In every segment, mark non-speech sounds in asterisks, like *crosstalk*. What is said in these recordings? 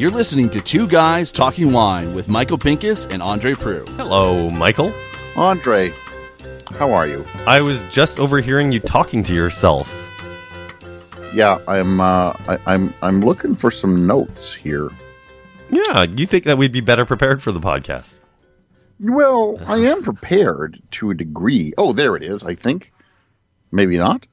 You're listening to Two Guys Talking Wine with Michael Pincus and Andre Proulx. Hello, Michael. Andre, how are you? I was just overhearing you talking to yourself. Yeah, I'm. Uh, I, I'm. I'm looking for some notes here. Yeah, you think that we'd be better prepared for the podcast? Well, I am prepared to a degree. Oh, there it is. I think. Maybe not.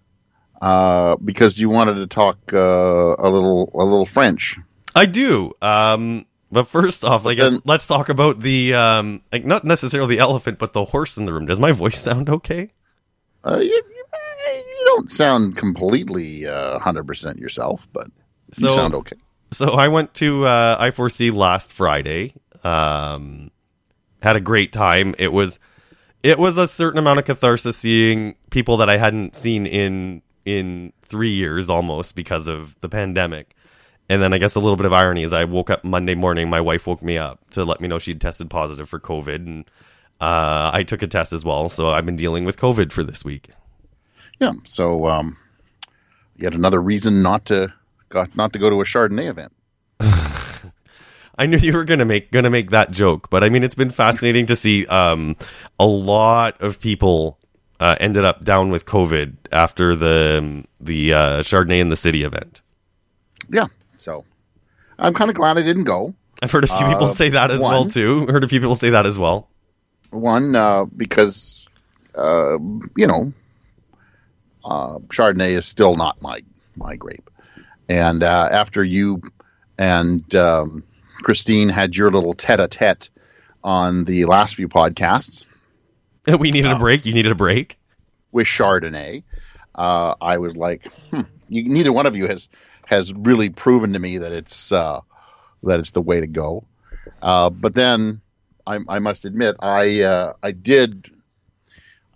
Uh, because you wanted to talk uh, a little, a little French. I do. Um, but first off, I guess then- let's talk about the um, like not necessarily the elephant, but the horse in the room. Does my voice sound okay? Uh, you, you, you don't sound completely uh, hundred percent yourself, but you So- sound okay. So I went to uh, I4C last Friday. Um, had a great time. It was it was a certain amount of catharsis seeing people that I hadn't seen in in three years almost because of the pandemic. And then I guess a little bit of irony is I woke up Monday morning. My wife woke me up to let me know she'd tested positive for COVID, and uh, I took a test as well. So I've been dealing with COVID for this week. Yeah. So, um, yet another reason not to got not to go to a Chardonnay event. *laughs* I knew you were gonna make gonna make that joke, but I mean it's been fascinating to see um, a lot of people uh, ended up down with COVID after the the uh, Chardonnay in the City event. Yeah. So, I'm kind of glad I didn't go. I've heard a few people Uh, say that as well one. too. Heard a few people say that as well. One uh, because uh, you know uh, Chardonnay is still not my my grape, and uh, after you and um, Christine had your little tete-a-tete on the last few podcasts *laughs* We needed a break. You needed a break. with Chardonnay, uh, I was like, hmm, you, neither one of you has has really proven to me that it's uh, that it's the way to go. Uh, but then I, I must admit, I uh, I did.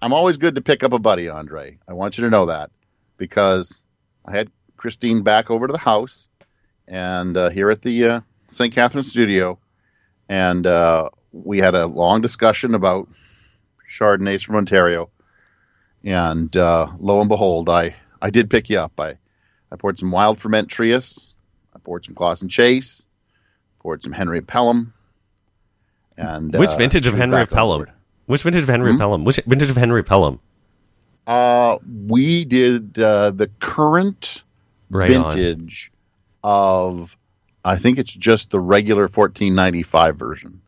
I'm always good to pick up a buddy, Andre. I want you to know that because I had Christine back over to the house and uh, here at the uh, St. Catherine studio, and uh, we had a long discussion about Chardonnays from Ontario and uh, lo and behold, I, I did pick you up. I, I poured some Wild Ferment Trius. I poured some Closson Chase. Poured some Henry Pelham. And Which uh, vintage of Henry Pelham? Which vintage of Henry Hmm? Pelham? Which vintage of Henry Pelham? Uh, we did uh, the current Right on. vintage of. I think it's just the regular 1495 version.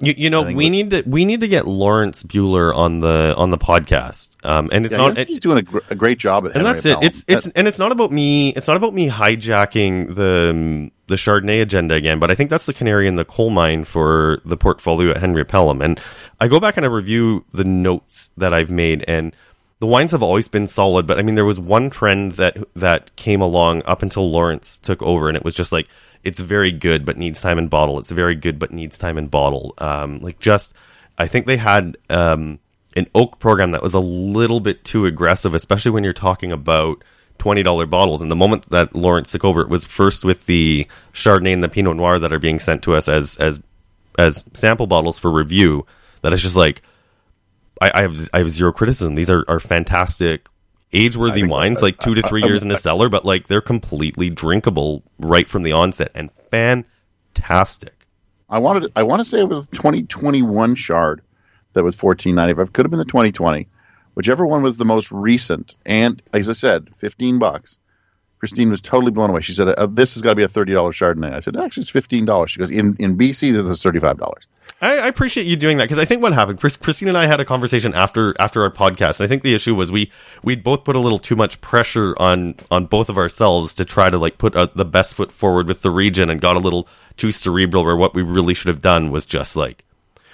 You, you know, we need to we need to get Lawrence Buhler on the on the podcast. Um, and it's Yeah, not he's doing a, gr- a great job at and Henry that's it. Pelham. It's it's and it's not about me. It's not about me hijacking the um, the Chardonnay agenda again. But I think that's the canary in the coal mine for the portfolio at Henry Pelham. And I go back and I review the notes that I've made, and the wines have always been solid. But I mean, there was one trend that that came along up until Lawrence took over, and it was just like it's very good but needs time in bottle. It's very good but needs time in bottle. Um, like just I think they had. Um, an oak program that was a little bit too aggressive, especially when you're talking about twenty dollar bottles. And the moment that Lawrence took over, it was first with the Chardonnay and the Pinot Noir that are being sent to us as as as sample bottles for review. That is just like I, I have I have zero criticism. These are are fantastic. Age worthy wines, like two to three I- *laughs* years in a cellar, but like they're completely drinkable right from the onset and fantastic. I wanted. I want to say it was a 2021 shard that was 14.95. Could have been the 2020, whichever one was the most recent. And as I said, 15 bucks. Christine was totally blown away. She said, uh, "This has got to be a thirty dollars Chardonnay." I said, "Actually, it's fifteen dollars." She goes, "In in BC, this is thirty five dollars." I, I appreciate you doing that because I think what happened, Chris, Christine and I had a conversation after after our podcast. And I think the issue was we we'd both put a little too much pressure on on both of ourselves to try to like put uh, the best foot forward with the region, and got a little too cerebral. Where what we really should have done was just like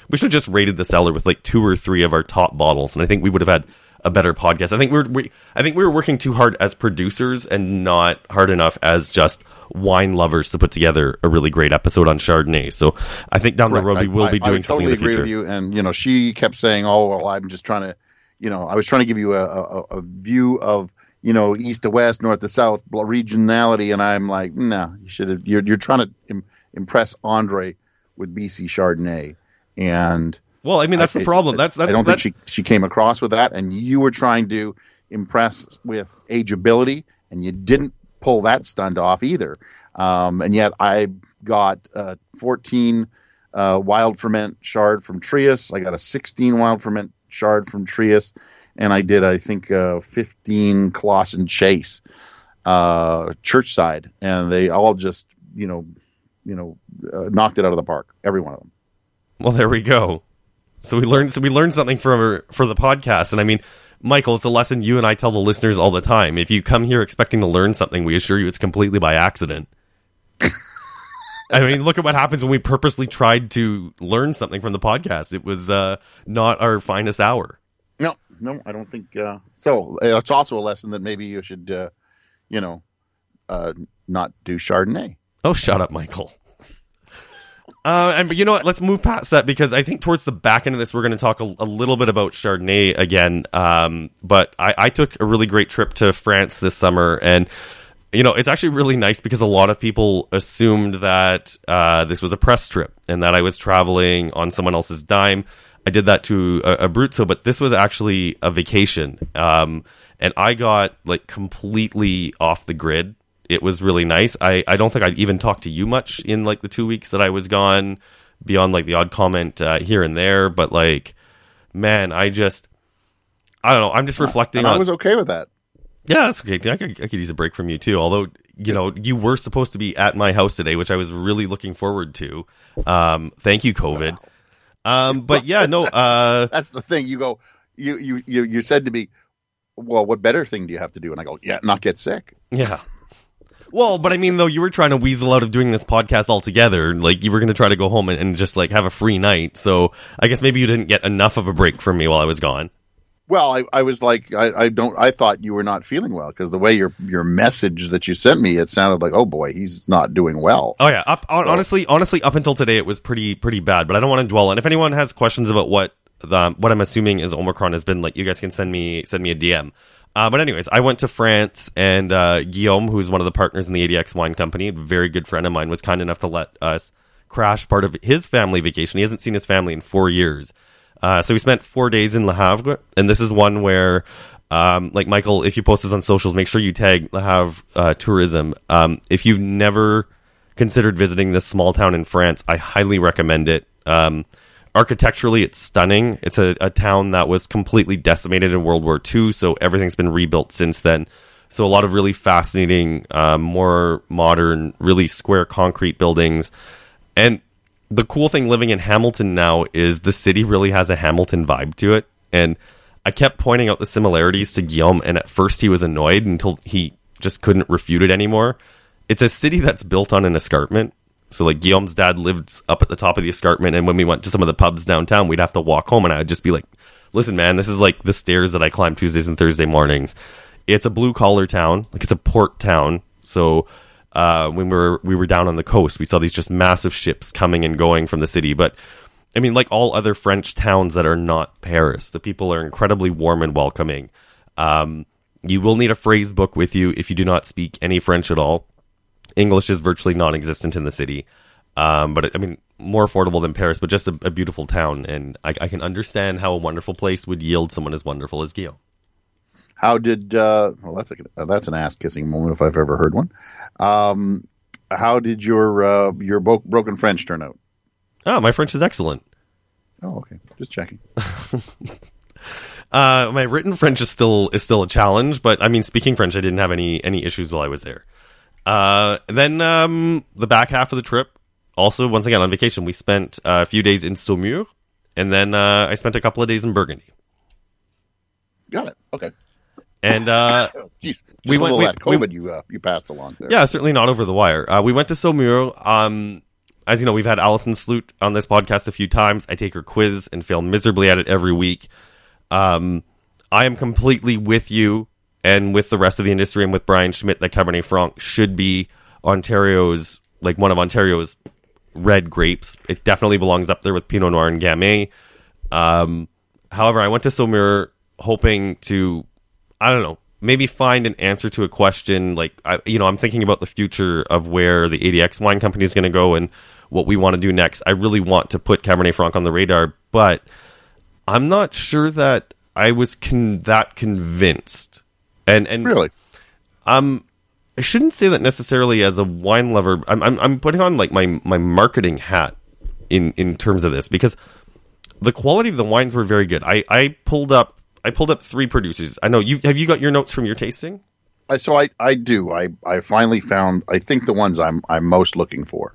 we should have just rated the cellar with like two or three of our top bottles, and I think we would have had a better podcast. I think we're we I think we were working too hard as producers and not hard enough as just wine lovers to put together a really great episode on Chardonnay. So I think down the road we will I- be I doing would something totally in the agree future. with you. And you know, she kept saying, "Oh, well, I'm just trying to, you know, I was trying to give you a, a, a view of." You know, east to west, north to south, regionality, and I'm like, no, you should have. You're, you're trying to Im- impress Andre with BC Chardonnay, and Well, I mean that's I- the problem. That's that's I don't that's, think she she came across with that, and you were trying to impress with ageability, and you didn't pull that stunt off either. Um, and yet I got uh, 14 uh, wild ferment shard from Trius. I got a 16 wild ferment shard from Trius, and I did I think uh, 15 Closson Chase uh, Churchside, and they all just you know you know uh, knocked it out of the park. Every one of them. Well, there we go. So we learned so we learned something from for the podcast, and I mean. Michael, it's a lesson you and I tell the listeners all the time. If you come here expecting to learn something, we assure you it's completely by accident. *laughs* I mean, look at what happens when we purposely tried to learn something from the podcast. It was uh, not our finest hour. No, no, I don't think uh, so. It's also a lesson that maybe you should, uh, you know, uh, not do Chardonnay. Oh, shut up, Michael. Uh, and you know what? Let's move past that because I think towards the back end of this, we're going to talk a, a, little bit about Chardonnay again. Um, but I, I, took a really great trip to France this summer, and you know it's actually really nice because a lot of people assumed that uh, this was a press trip and that I was traveling on someone else's dime. I did that to Abruzzo, but this was actually a vacation, um, and I got like completely off the grid it was really nice. I, I don't think I even talked to you much in like the two weeks that I was gone, beyond like the odd comment uh, here and there. But like, man, I just, I don't know. I'm just reflecting. And I was okay with that. Yeah, that's okay. I could, I could use a break from you too. Although you know you were supposed to be at my house today, which I was really looking forward to. Um, thank you, COVID. Wow. Um, but yeah, no. *laughs* Uh, that's the thing. You go. You you you you said to me, "Well, what better thing do you have to do?" And I go, "Yeah, not get sick." Yeah. Well, but I mean, though, you were trying to weasel out of doing this podcast altogether. Like, you were going to try to go home and, and, just like have a free night. So I guess maybe you didn't get enough of a break from me while I was gone. Well, I, I was like, I, I don't, I thought you were not feeling well because the way your your message that you sent me, it sounded like, oh boy, he's not doing well. Oh yeah, up, so. honestly, honestly, up until today, it was pretty pretty bad. But I don't want to dwell on. If anyone has questions about what the what I'm assuming is Omicron has been like, you guys can send me send me a DM. Uh, but anyways, I went to France, and uh, Guillaume, who's one of the partners in the ADX Wine Company, a very good friend of mine, was kind enough to let us crash part of his family vacation. He hasn't seen his family in four years, uh, so we spent four days in Le Havre, and this is one where. Um, like Michael, if you post this on socials, make sure you tag Le Havre uh, Tourism. Um, if you've never considered visiting this small town in France, I highly recommend it. Um, architecturally it's stunning. It's a, a, town that was completely decimated in world war ii so everything's been rebuilt since then. So a lot of really fascinating um, more modern really square concrete buildings. And the cool thing living in hamilton now is the city really has a hamilton vibe to it. And i kept pointing out the similarities to guillaume and at first he was annoyed until he just couldn't refute it anymore. It's a city that's built on an escarpment so like Guillaume's dad lived up at the top of the escarpment, and when we went to some of the pubs downtown, we'd have to walk home, and I'd just be like, "Listen, man, this is like the stairs that I climb Tuesdays and Thursday mornings. It's a blue collar town, like it's a port town. So uh, when we were we were down on the coast, we saw these just massive ships coming and going from the city. But I mean, like all other French towns that are not Paris, the people are incredibly warm and welcoming. Um, you will need a phrase book with you if you do not speak any French at all English is virtually non-existent in the city. Um, but I mean, more affordable than Paris, but just a, a beautiful town, and I, I, can understand how a wonderful place would yield someone as wonderful as Guillaume. How did? Uh, well, that's a that's an ass kissing moment if I've ever heard one. Um, how did your uh, your bo- broken French turn out? Oh, my French is excellent. Oh, okay. Just checking. *laughs* uh, my written French is still is still a challenge, but I mean, speaking French, I didn't have any any issues while I was there. Uh, then um, the back half of the trip, also once again on vacation, we spent uh, a few days in Saumur, and then uh, I spent a couple of days in Burgundy. Got it. Okay. And uh, *laughs* Jeez, we went. We, COVID we, you uh, you passed along there. Yeah, certainly not over the wire. Uh, we went to Saumur. Um, as you know, we've had Alison Sloot on this podcast a few times. I take her quiz and fail miserably at it every week. Um, I am completely with you and with the rest of the industry and with Brian Schmidt that Cabernet Franc should be Ontario's like one of Ontario's red grapes. It definitely belongs up there with Pinot Noir and Gamay. Um, however, I went to Saumur hoping to, I don't know, maybe find an answer to a question. Like, I, you know, I'm thinking about the future of where the ADX wine company is going to go and what we want to do next. I really want to put Cabernet Franc on the radar, but I'm not sure that I was con- that convinced. And and Really? um I shouldn't say that necessarily as a wine lover. I'm I'm, I'm putting on like my my marketing hat in in terms of this because the quality of the wines were very good. I I pulled up I pulled up three producers. I know you have you got your notes from your tasting? I, so I, I do. I, I finally found. I think the ones I'm I'm most looking for.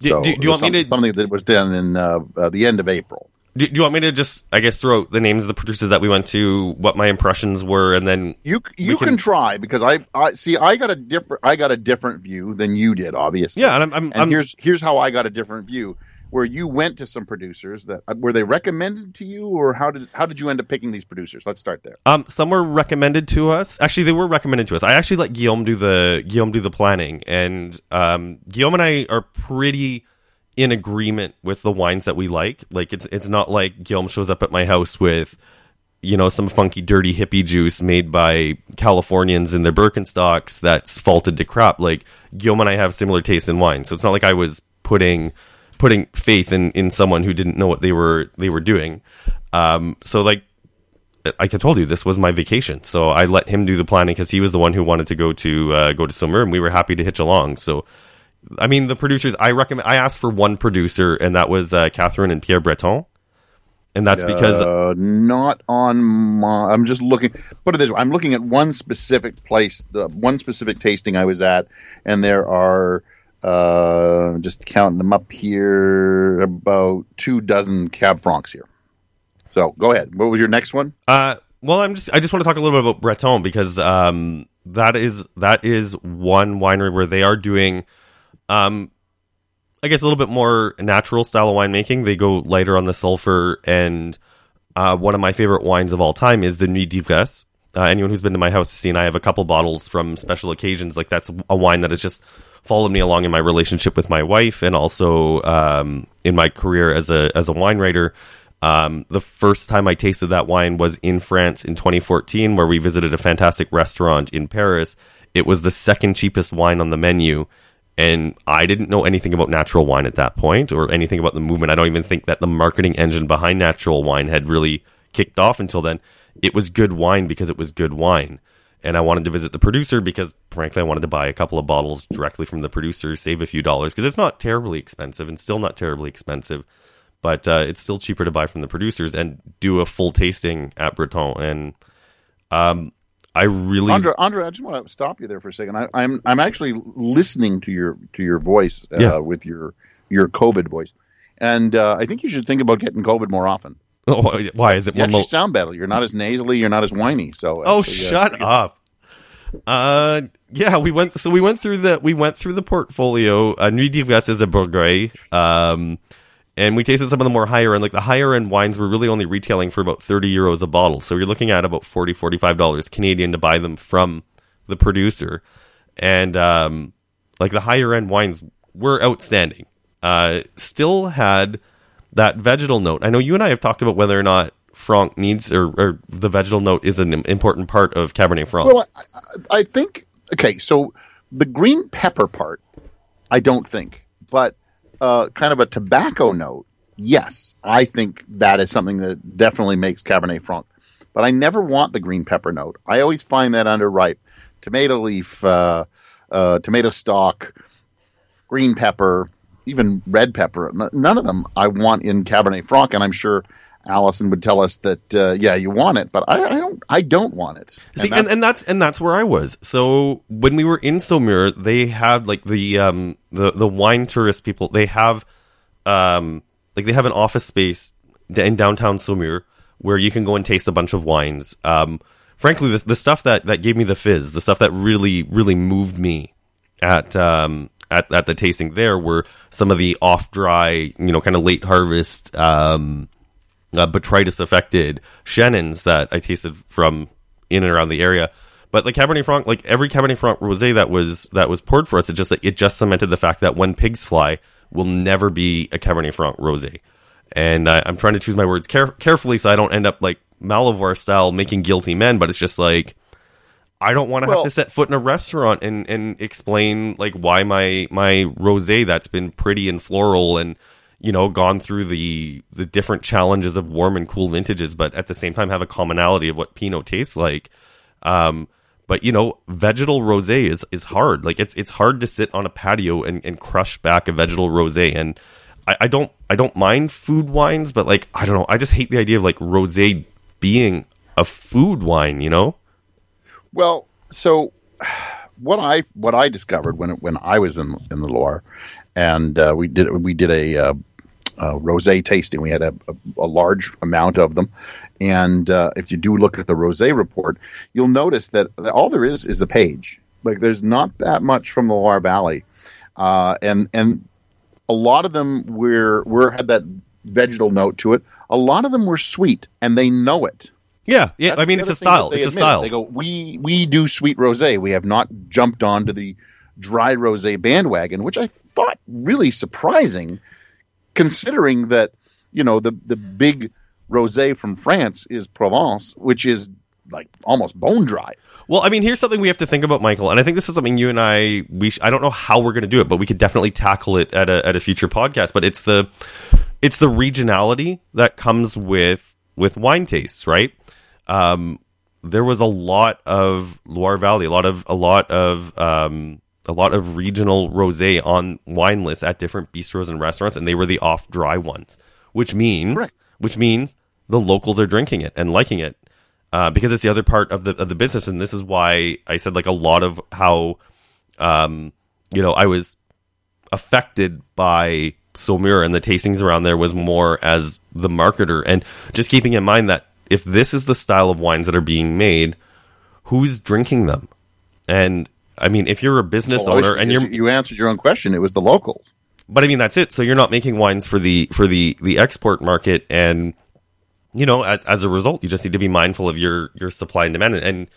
Do- So do- do you want me to- something that was done in uh, uh, the end of April? Do, do you want me to just I guess throw out the names of the producers that we went to, what my impressions were, and then You you can- can, try because I, I see I got a different I got a different view than you did obviously. yeah, and I'm I'm, And I'm here's here's how I got a different view. Where you went to some producers that uh, were they recommended to you, or how did how did you end up picking these producers? Let's start there. Um, some were recommended to us. Actually, they were recommended to us. I actually let Guillaume do the Guillaume do the planning, and um, Guillaume and I are pretty in agreement with the wines that we like. Like it's it's not like Guillaume shows up at my house with you know some funky dirty hippie juice made by Californians in their Birkenstocks that's faulted to crap. Like Guillaume and I have similar tastes in wine, so it's not like I was putting putting faith in in someone who didn't know what they were they were doing. Um, so like like I told you, this was my vacation, so I let him do the planning because he was the one who wanted to go to uh, go to Saumur, and we were happy to hitch along. So, I mean, the producers I recommend. I asked for one producer, and that was uh, Catherine and Pierre Breton, and that's because uh, not on my. I'm just looking. Put it this way: I'm looking at one specific place, the one specific tasting I was at, and there are uh, just counting them up here, about two dozen cab francs here. So go ahead. What was your next one? Uh, well, I'm just I just want to talk a little bit about Breton because um, that is that is one winery where they are doing, um, I guess a little bit more natural style of winemaking. They go lighter on the sulfur, and uh, one of my favorite wines of all time is the Nuit d'Ivresse. Uh, anyone who's been to my house has seen I have a couple bottles from special occasions. Like that's a wine that has just followed me along in my relationship with my wife, and also um, in my career as a as a wine writer. Um, the first time I tasted that wine was in France in 2014, where we visited a fantastic restaurant in Paris. It was the second cheapest wine on the menu, and I didn't know anything about natural wine at that point or anything about the movement. I don't even think that the marketing engine behind natural wine had really kicked off until then. It was good wine because it was good wine. And I wanted to visit the producer because, frankly, I wanted to buy a couple of bottles directly from the producer, save a few dollars because it's not terribly expensive and still not terribly expensive but uh, it's still cheaper to buy from the producers and do a full tasting at Breton. And um, I really, Andre, Andre, I just want to stop you there for a second. I, I'm I'm actually listening to your to your voice uh, Yeah. with your your COVID voice, and uh, I think you should think about getting COVID more often. *laughs* oh, why is it You more? actually Mo- sound better. You're not as nasally. You're not as whiny. So oh, actually, uh, shut up. Uh, yeah, we went. So we went through the we went through the portfolio. Uh, Nuit d'Ivresse is a Bourgueil. Um, and we tasted some of the more higher end, like the higher end wines were really only retailing for about 30 euros a bottle. So you're looking at about 40, 45 dollars Canadian to buy them from the producer. And, um, like the higher end wines were outstanding. Uh, still had that vegetal note. I know you and I have talked about whether or not Franc needs or, or the vegetal note is an important part of Cabernet Franc. Well, I, I I think okay. So the green pepper part, I don't think, but uh, kind of a tobacco note. Yes, I think that is something that definitely makes Cabernet Franc. But I never want the green pepper note. I always find that underripe. Tomato leaf, uh, uh, tomato stalk, green pepper, even red pepper. None of them I want in Cabernet Franc, and I'm sure Allison would tell us that uh, yeah, you want it, but I, I don't. I don't want it. See, that's- and, and that's and that's where I was. So when we were in Saumur, they had like the um the the wine tourist people. They have um like they have an office space in downtown Saumur where you can go and taste a bunch of wines. Um, frankly, the the stuff that that gave me the fizz, the stuff that really really moved me at um at at the tasting there were some of the off dry, you know, kind of late harvest um uh, botrytis affected Chenins that I tasted from in and around the area. But the Cabernet Franc, like every Cabernet Franc rosé that was that was poured for us, it just it just cemented the fact that when pigs fly will never be a Cabernet Franc rosé. And I, I'm trying to choose my words care- carefully so I don't end up like Malivoire style making guilty men. But it's just like I don't want to Well- have to set foot in a restaurant and and explain like why my my rosé that's been pretty and floral and you know, gone through the the different challenges of warm and cool vintages, but at the same time have a commonality of what Pinot tastes like. Um, but you know, vegetal rosé is is hard. Like it's it's hard to sit on a patio and, and crush back a vegetal rosé. And I, I don't I don't mind food wines, but like I don't know, I just hate the idea of like rosé being a food wine. You know? Well, so *sighs* what I what I discovered when when I was in in the Loire, and uh, we did we did a, uh, a rosé tasting. We had a, a, a, large amount of them, and uh, if you do look at the rosé report, you'll notice that all there is is a page. Like there's not that much from the Loire Valley, uh, and and a lot of them were were had that vegetal note to it. A lot of them were sweet, and they know it. Yeah, yeah. That's I mean, it's a style. It's a style. They go, we we do sweet rosé. We have not jumped onto the dry rosé bandwagon, which I thought really surprising, considering that you know the the big rosé from France is Provence, which is like almost bone dry. Well, I mean, here's something we have to think about, Michael, and I think this is something you and I we sh- I don't know how we're going to do it, but we could definitely tackle it at a at a future podcast. But it's the it's the regionality that comes with with wine tastes, right? um, there was a lot of Loire Valley, a lot of a lot of um, a lot of regional rosé on wine lists at different bistros and restaurants, and they were the off dry ones, which means which means the locals are drinking it and liking it uh, because it's the other part of the of the business, and this is why I said like a lot of how um, you know I was affected by Saumur and the tastings around there was more as the marketer, and just keeping in mind that if this is the style of wines that are being made, who's drinking them? And I mean, if you're a business well, owner and you're you answered your own question, it was the locals. But I mean, that's it. So you're not making wines for the for the the export market, and you know, as as a result, you just need to be mindful of your your supply and demand. And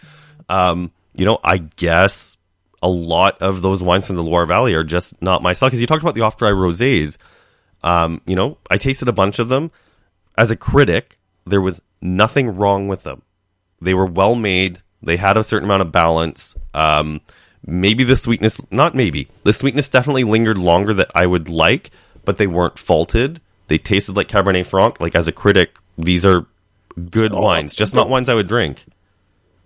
um, you know, I guess a lot of those wines from the Loire Valley are just not my style. Because you talked about the off dry rosés. Um, you know, I tasted a bunch of them. As a critic, there was nothing wrong with them. They were well made. They had a certain amount of balance. Um, maybe the sweetness, not maybe, the sweetness definitely lingered longer that I would like, but they weren't faulted. They tasted like Cabernet Franc. Like as a critic, these are good oh, wines, just not wines I would drink.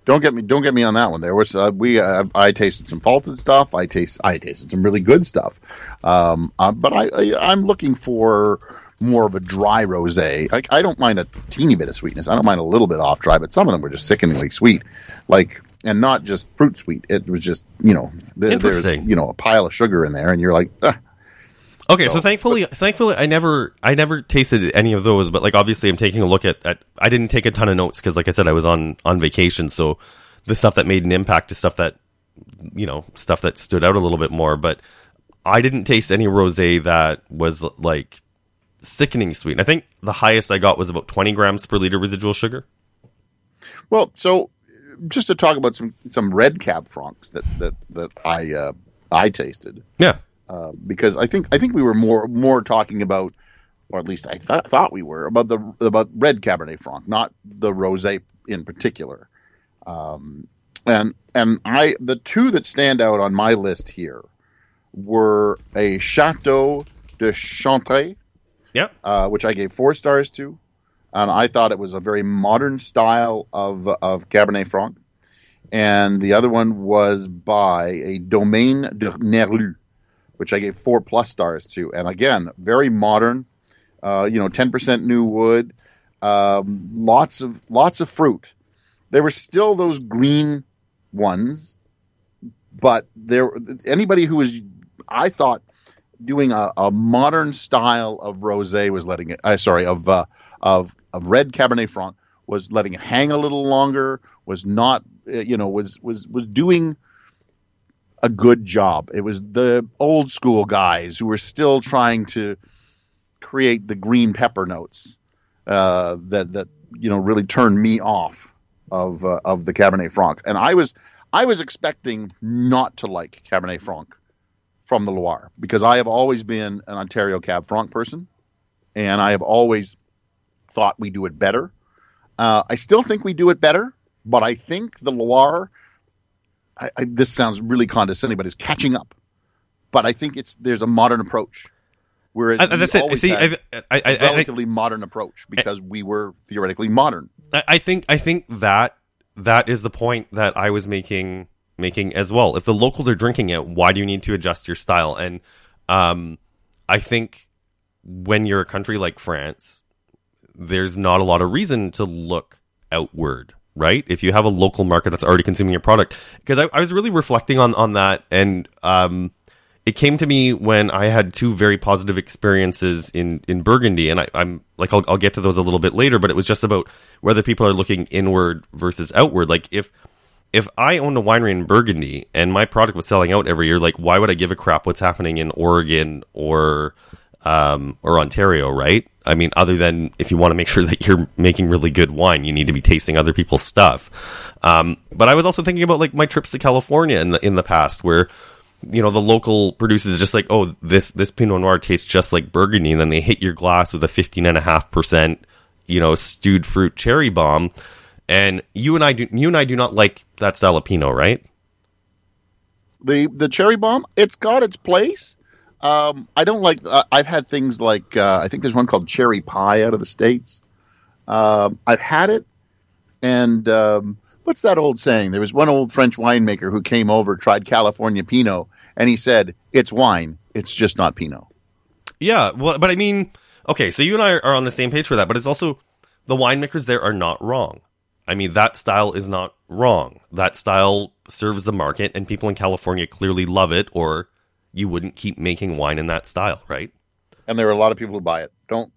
Don't get me, don't get me on that one. There was uh, we, uh, I tasted some faulted stuff. I taste, I tasted some really good stuff. Um, uh, but I, I, I'm looking for more of a dry rosé. I, I don't mind a teeny bit of sweetness. I don't mind a little bit off dry, but some of them were just sickeningly sweet, like and not just fruit sweet. It was just you know th- there's you know a pile of sugar in there, and you're like. Ah. Okay, so, so, thankfully, but, thankfully, I never, I never tasted any of those. But like, obviously, I'm taking a look at. at I didn't take a ton of notes because, like I said, I was on on vacation. So the stuff that made an impact is stuff that, you know, stuff that stood out a little bit more. But I didn't taste any rosé that was like sickening sweet. I think the highest I got was about 20 grams per liter residual sugar. Well, so just to talk about some some red cab francs that that that I uh, I tasted. Yeah. Uh, because I think I think we were more more talking about, or at least I th- thought we were about the about red Cabernet Franc, not the rosé in particular. Um, and and I the two that stand out on my list here were a Chateau de Chaintres Yep. Uh, which I gave four stars to, and I thought it was a very modern style of of Cabernet Franc. And the other one was by a Domaine de Nerleux, which I gave four plus stars to. And again, very modern. Uh, you know, ten percent new wood, um, lots of lots of fruit. There were still those green ones, but there anybody who was I thought doing a, a modern style of rosé was letting it. I uh, sorry, of uh, of of red Cabernet Franc was letting it hang a little longer. Was not uh, you know was was was doing a good job. It was the old school guys who were still trying to create the green pepper notes uh, that that you know really turned me off of uh, of the Cabernet Franc. And I was I was expecting not to like Cabernet Franc from the Loire because I have always been an Ontario Cab Franc person, and I have always thought we do it better. Uh, I still think we do it better, but I think the Loire. I, I, this sounds really condescending, but is catching up. But I think it's there's a modern approach. Whereas I- that's it. See, I, I, I, relatively modern approach because we were theoretically modern. I I think I think that that is the point that I was making making as well. If the locals are drinking it, why do you need to adjust your style? And um, I think when you're a country like France, there's not a lot of reason to look outward, right? If you have a local market that's already consuming your product, because I, I was really reflecting on on that, and um, it came to me when I had two very positive experiences in in Burgundy, and I, I'm like I'll, I'll get to those a little bit later, but it was just about whether people are looking inward versus outward. Like if if I owned a winery in Burgundy and my product was selling out every year, like why would I give a crap what's happening in Oregon or um, or Ontario, right? I mean, other than if you want to make sure that you're making really good wine, you need to be tasting other people's stuff. Um, but I was also thinking about like my trips to California in the in the past, where you know the local producers just like, oh, this this Pinot Noir tastes just like Burgundy, and then they hit your glass with a fifteen and a half percent, you know, stewed fruit cherry bomb. And you and I do you and I do not like that style of Pinot, right? the the cherry bomb it's got its place um, i don't like uh, i've had things like uh, i think there's one called cherry pie out of the states um, i've had it and um, what's that old saying there was one old french winemaker who came over tried california pinot and he said it's wine it's just not pinot Yeah, well, but I mean, okay, so you and I are on the same page for that, but it's also the winemakers there are not wrong. I mean, that style is not wrong. That style serves the market, and people in California clearly love it, or you wouldn't keep making wine in that style, right? and there are a lot of people who buy it don't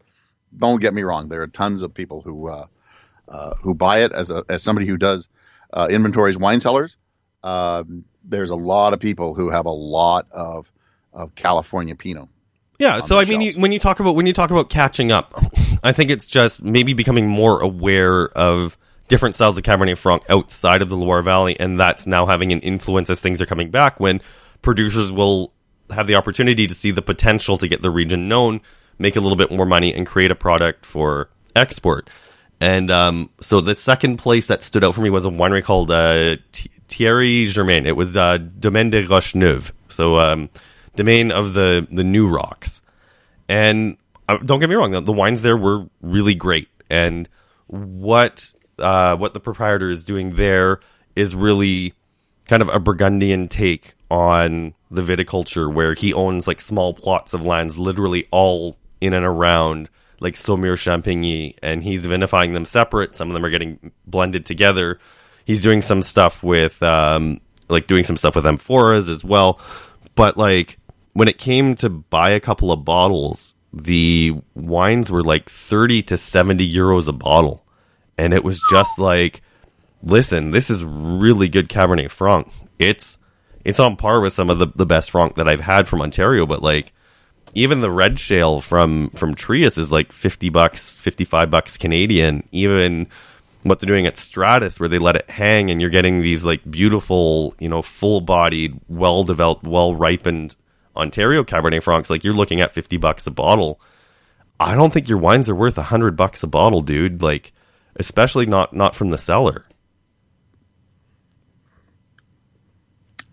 don't get me wrong there are tons of people who uh, uh, who buy it as a as somebody who does uh, inventories wine cellars um, there's a lot of people who have a lot of of California Pinot Yeah, so I mean, you, when you talk about when you talk about catching up, *laughs* I think it's just maybe becoming more aware of different styles of Cabernet Franc outside of the Loire Valley, and that's now having an influence as things are coming back. When producers will have the opportunity to see the potential to get the region known, make a little bit more money, and create a product for export. And um, so the second place that stood out for me was a winery called uh, Thierry Germain. It was uh, Domaine de Roches Neuves. So um, domain of the the new rocks. And uh, don't get me wrong, the, the wines there were really great. And what uh, what the proprietor is doing there is really kind of a Burgundian take on the viticulture, where he owns like small plots of lands, literally all in and around like Saumur Champigny, and he's vinifying them separate. Some of them are getting blended together. He's doing some stuff with um, like doing some stuff with amphoras as well. But like when it came to buy a couple of bottles, the wines were like 30 to 70 euros a bottle. And it was just like, listen, this is really good Cabernet Franc. It's it's on par with some of the, the best Franc that I've had from Ontario, but like even the red shale from from Trius is like 50 bucks, 55 bucks Canadian. Even what they're doing at Stratus where they let it hang and you're getting these like beautiful, you know, full-bodied, well-developed, well-ripened Ontario Cabernet Francs like you're looking at 50 bucks a bottle. I don't think your wines are worth 100 bucks a bottle, dude. Like especially not not from the cellar.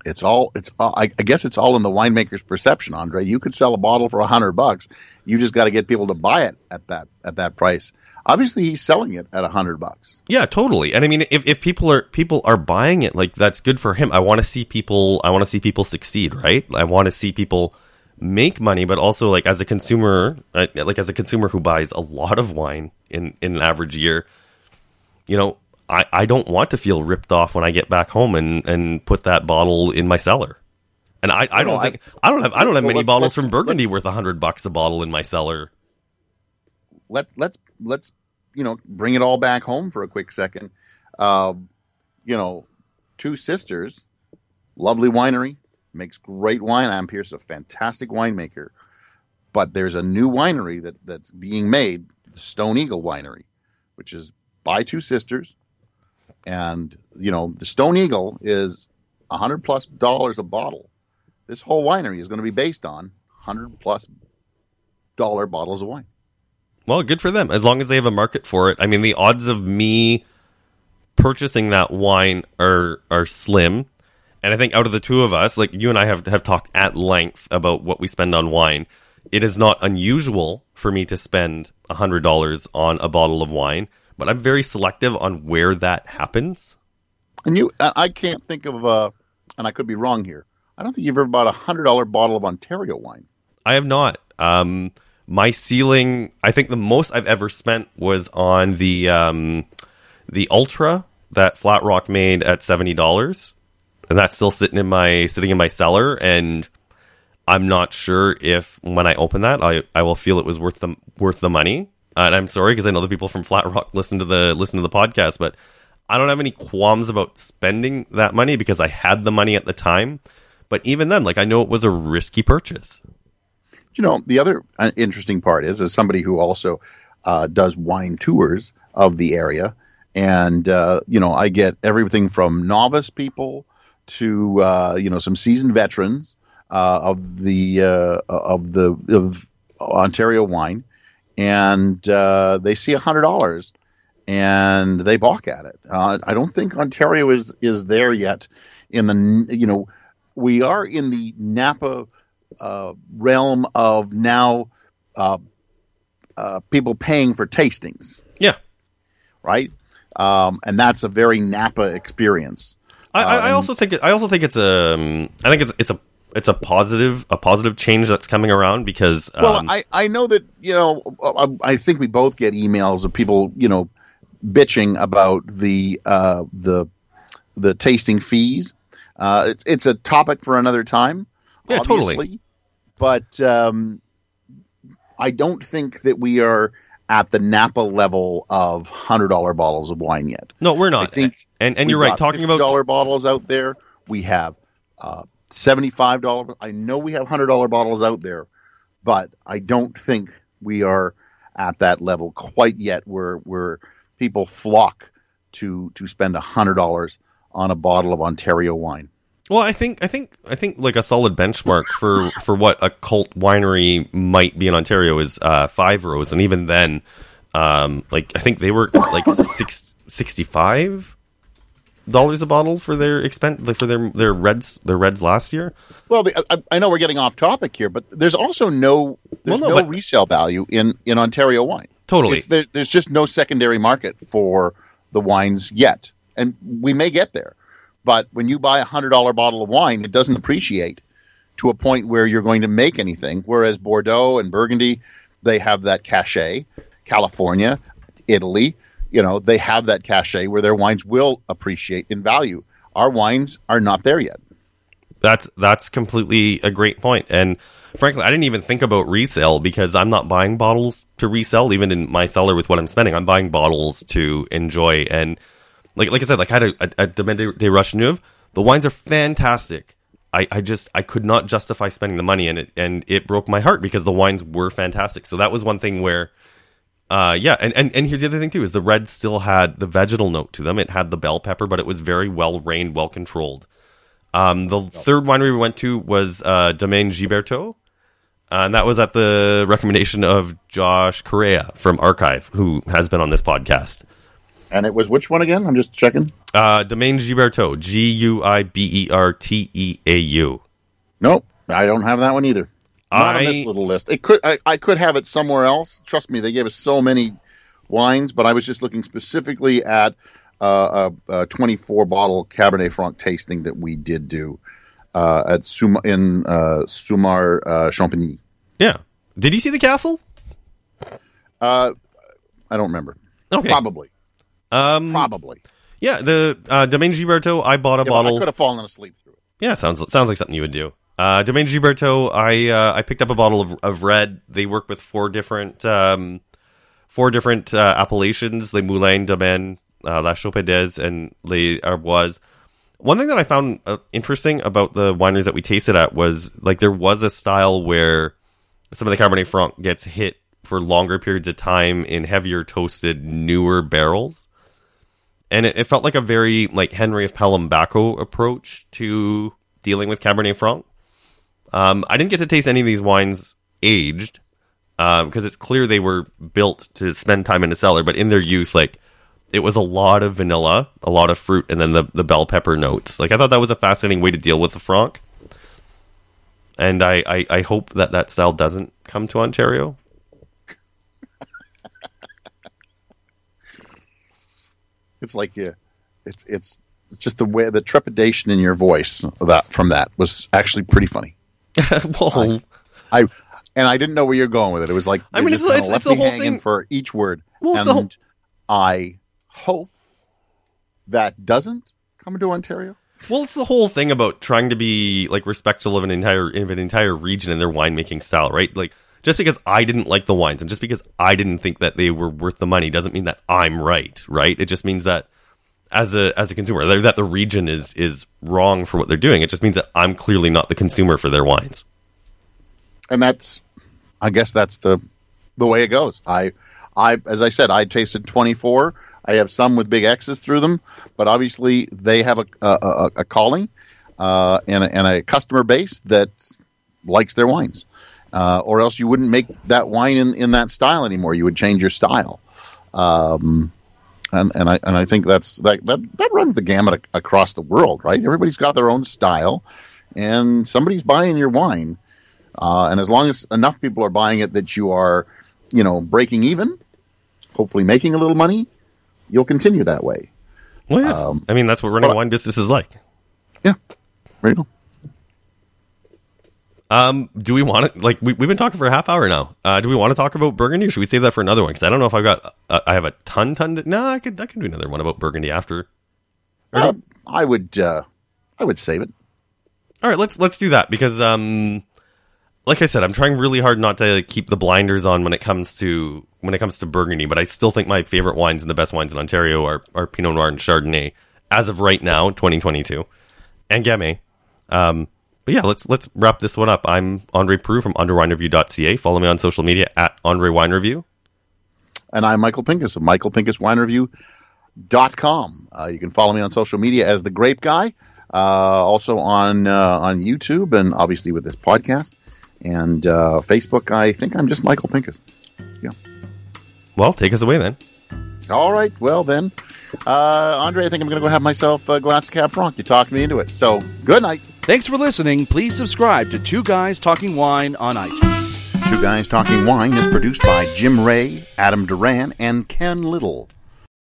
It's all it's all, I, I guess it's all in the winemaker's perception andre you could sell a bottle for a hundred bucks you just got to get people to buy it at that at that price obviously he's selling it at a hundred bucks Yeah, totally. And I mean, if, if people are people are buying it, like that's good for him. I want to see people. I want to see people succeed, right? I want to see people make money, but also like as a consumer, uh, like as a consumer who buys a lot of wine in in an average year, you know, I I don't want to feel ripped off when I get back home and and put that bottle in my cellar. And I, I don't I- think I don't have I don't have Well, many bottles from Burgundy worth a hundred bucks a bottle in my cellar. let let's let's you know bring it all back home for a quick second um, you know two sisters lovely winery makes great wine Ann Pierce a fantastic winemaker but there's a new winery that that's being made Stone Eagle Winery which is by two sisters and you know the Stone Eagle is a hundred plus dollars a bottle this whole winery is going to be based on hundred plus dollar bottles of wine Well, good for them. As long as they have a market for it. I mean, the odds of me purchasing that wine are are slim. And I think out of the two of us, like you and I have have talked at length about what we spend on wine. it is not unusual for me to spend $100 on a bottle of wine, but I'm very selective on where that happens. And you, I can't think of, uh, and I could be wrong here. I don't think you've ever bought a hundred dollar bottle of Ontario wine. I have not. Um, my ceiling, I think the most I've ever spent was on the um, the Ultra that Flat Rock made at seventy dollars, and that's still sitting in my sitting in my cellar. And I'm not sure if when I open that, I, I will feel it was worth the worth the money. And I'm sorry because I know the people from Flat Rock listen to the listen to the podcast, but I don't have any qualms about spending that money because I had the money at the time. But even then, like I know it was a risky purchase. You know, the other uh, interesting part is, as somebody who also uh, does wine tours of the area, and uh, you know, I get everything from novice people to uh, you know some seasoned veterans uh, of the uh, of the of Ontario wine, and uh, they see a hundred dollars and they balk at it. Uh, I don't think Ontario is is there yet. In the you know, we are in the Napa uh, realm of now uh, uh, people paying for tastings, Yeah, right? Um, and that's a very Napa experience. I, I, I Um, also think it, I also think it's a um, I think it's it's a it's a positive a positive change that's coming around because um, Well, I, I know that you know I, I think we both get emails of people you know bitching about the uh, the the tasting fees. Uh, it's it's a topic for another time. Yeah, totally. But um, I don't think that we are at the Napa level of hundred dollar bottles of wine yet. no we're not I think and and you're right talking about dollar bottles out there. We have uh, seventy five dollar. I know we have hundred dollar bottles out there, but I don't think we are at that level quite yet. Where where people flock to to spend hundred dollars on a bottle of Ontario wine. Well, I think I think I think like a solid benchmark for for what a cult winery might be in Ontario is uh, Five Rows, and even then, um, like I think they were like six, 65 dollars a bottle for their expense like for their their reds their reds last year. Well, the, I, I know we're getting off topic here, but there's also no there's Well, no, no resale value in in Ontario wine. Totally. It's, there, there's just no secondary market for the wines yet, and we may get there. But when you buy a hundred dollar bottle of wine, it doesn't appreciate to a point where you're going to make anything. Whereas Bordeaux and Burgundy, they have that cachet. California, Italy, you know, they have that cachet where their wines will appreciate in value. Our wines are not there yet. That's that's completely a great point. And frankly, I didn't even think about resale because I'm not buying bottles to resell, even in my cellar with what I'm spending. I'm buying bottles to enjoy. And like like I said, like I had a, a, a Domaine de, Roches-Neuves. The wines are fantastic. I, I just I could not justify spending the money and it and it broke my heart because the wines were fantastic. So that was one thing where uh yeah, and, and, and here's the other thing too, is the red still had the vegetal note to them. It had the bell pepper, but it was very well reined, well controlled. Um, the third winery we went to was uh, Domaine Guiberteau, uh, and that was at the recommendation of Josh Corea from Archive, who has been on this podcast. And it was which one again? I'm just checking. Uh, Domaine Guiberteau, G U I B E R T E A U. Nope, I don't have that one either. Not on this little list. It could I, I could have it somewhere else. Trust me, they gave us so many wines, but I was just looking specifically at uh, a, a 24 bottle Cabernet Franc tasting that we did do uh, at Sum- in uh, Saumur uh, Champigny. Yeah. Did you see the castle? Uh, I don't remember. Okay. Probably, Um, probably. yeah, the uh, Domaine Guiberteau, I bought a Yeah, but I bottle. could have fallen asleep through it. Yeah, sounds sounds like something you would do. Uh, Domaine Guiberteau, I uh, I picked up a bottle of, of red. They work with four different um, four different uh, appellations: Les Moulins, Domaine, uh, La Chaupedes, and Les Arbois. One thing that I found uh, interesting about the wineries that we tasted at was like there was a style where some of the Cabernet Franc gets hit for longer periods of time in heavier toasted, newer barrels and it, it felt like a very like Henry of Pelham Baco approach to dealing with Cabernet Franc. Um, I didn't get to taste any of these wines aged because it's clear they were built to spend time in a cellar, but in their youth, like it was a lot of vanilla, a lot of fruit, and then the the bell pepper notes. Like I thought that was a fascinating way to deal with the Franc. and I, I, I hope that that style doesn't come to Ontario. *laughs* It's like yeah, it's it's just the way the trepidation in your voice that from that was actually pretty funny. *laughs* well, I and I didn't know where you're going with it. It was like I mean, it's- it's- left it's the me whole hanging thing- for each word, Well, and whole- I hope that doesn't come to Ontario. Well, it's the whole thing about trying to be like respectful of an entire of an entire region and their winemaking style, right? Like just because I didn't like the wines and just because I didn't think that they were worth the money doesn't mean that I'm right, right? It just means that as a as a consumer, that the region is is wrong for what they're doing. It just means that I'm clearly not the consumer for their wines. and that's i guess that's the the way it goes. I i as i said i tasted 24 i have some with big x's through them but obviously they have a a, a, a calling uh, and, a, and a customer base that likes their wines. Uh, or else you wouldn't make that wine in, in that style anymore. You would change your style. Um, and, and I and I think that's that, that that runs the gamut ac- across the world, right? Everybody's got their own style, and somebody's buying your wine, uh, and as long as enough people are buying it that you are, you know, breaking even, hopefully making a little money, you'll continue that way. Well, yeah. Um, I mean, that's what running a wine business is like. Yeah, there you go. Um, do we want to like we, we've been talking for a half hour now? Uh, do we want to talk about Burgundy, or should we save that for another one? Because I don't know if I've got uh, I have a ton ton. To, no, I could I could do another one about Burgundy after. Uh, I would, uh, I would save it. All right, let's let's do that because um, like I said, I'm trying really hard not to keep the blinders on when it comes to when it comes to Burgundy, but I still think my favorite wines and the best wines in Ontario are are Pinot Noir and Chardonnay as of right now, 2022, and Gamay. Um, but yeah, let's let's wrap this one up. I'm Andre Proulx from andrewinereview.ca. Follow me on social media at Andre Wine Review. And I'm Michael Pinkus of michaelpinkuswinereview.com. Uh, you can follow me on social media as the Grape Guy, uh, also on uh, on YouTube, and obviously with this podcast and uh, Facebook. I think I'm just Michael Pinkus. Yeah. Well, take us away then. All right. Well then, uh, Andre, I think I'm going to go have myself a glass of Cab Franc. You talked me into it. So good night. Thanks for listening. Please subscribe to Two Guys Talking Wine on iTunes. Two Guys Talking Wine is produced by Jim Ray, Adam Duran, and Ken Little.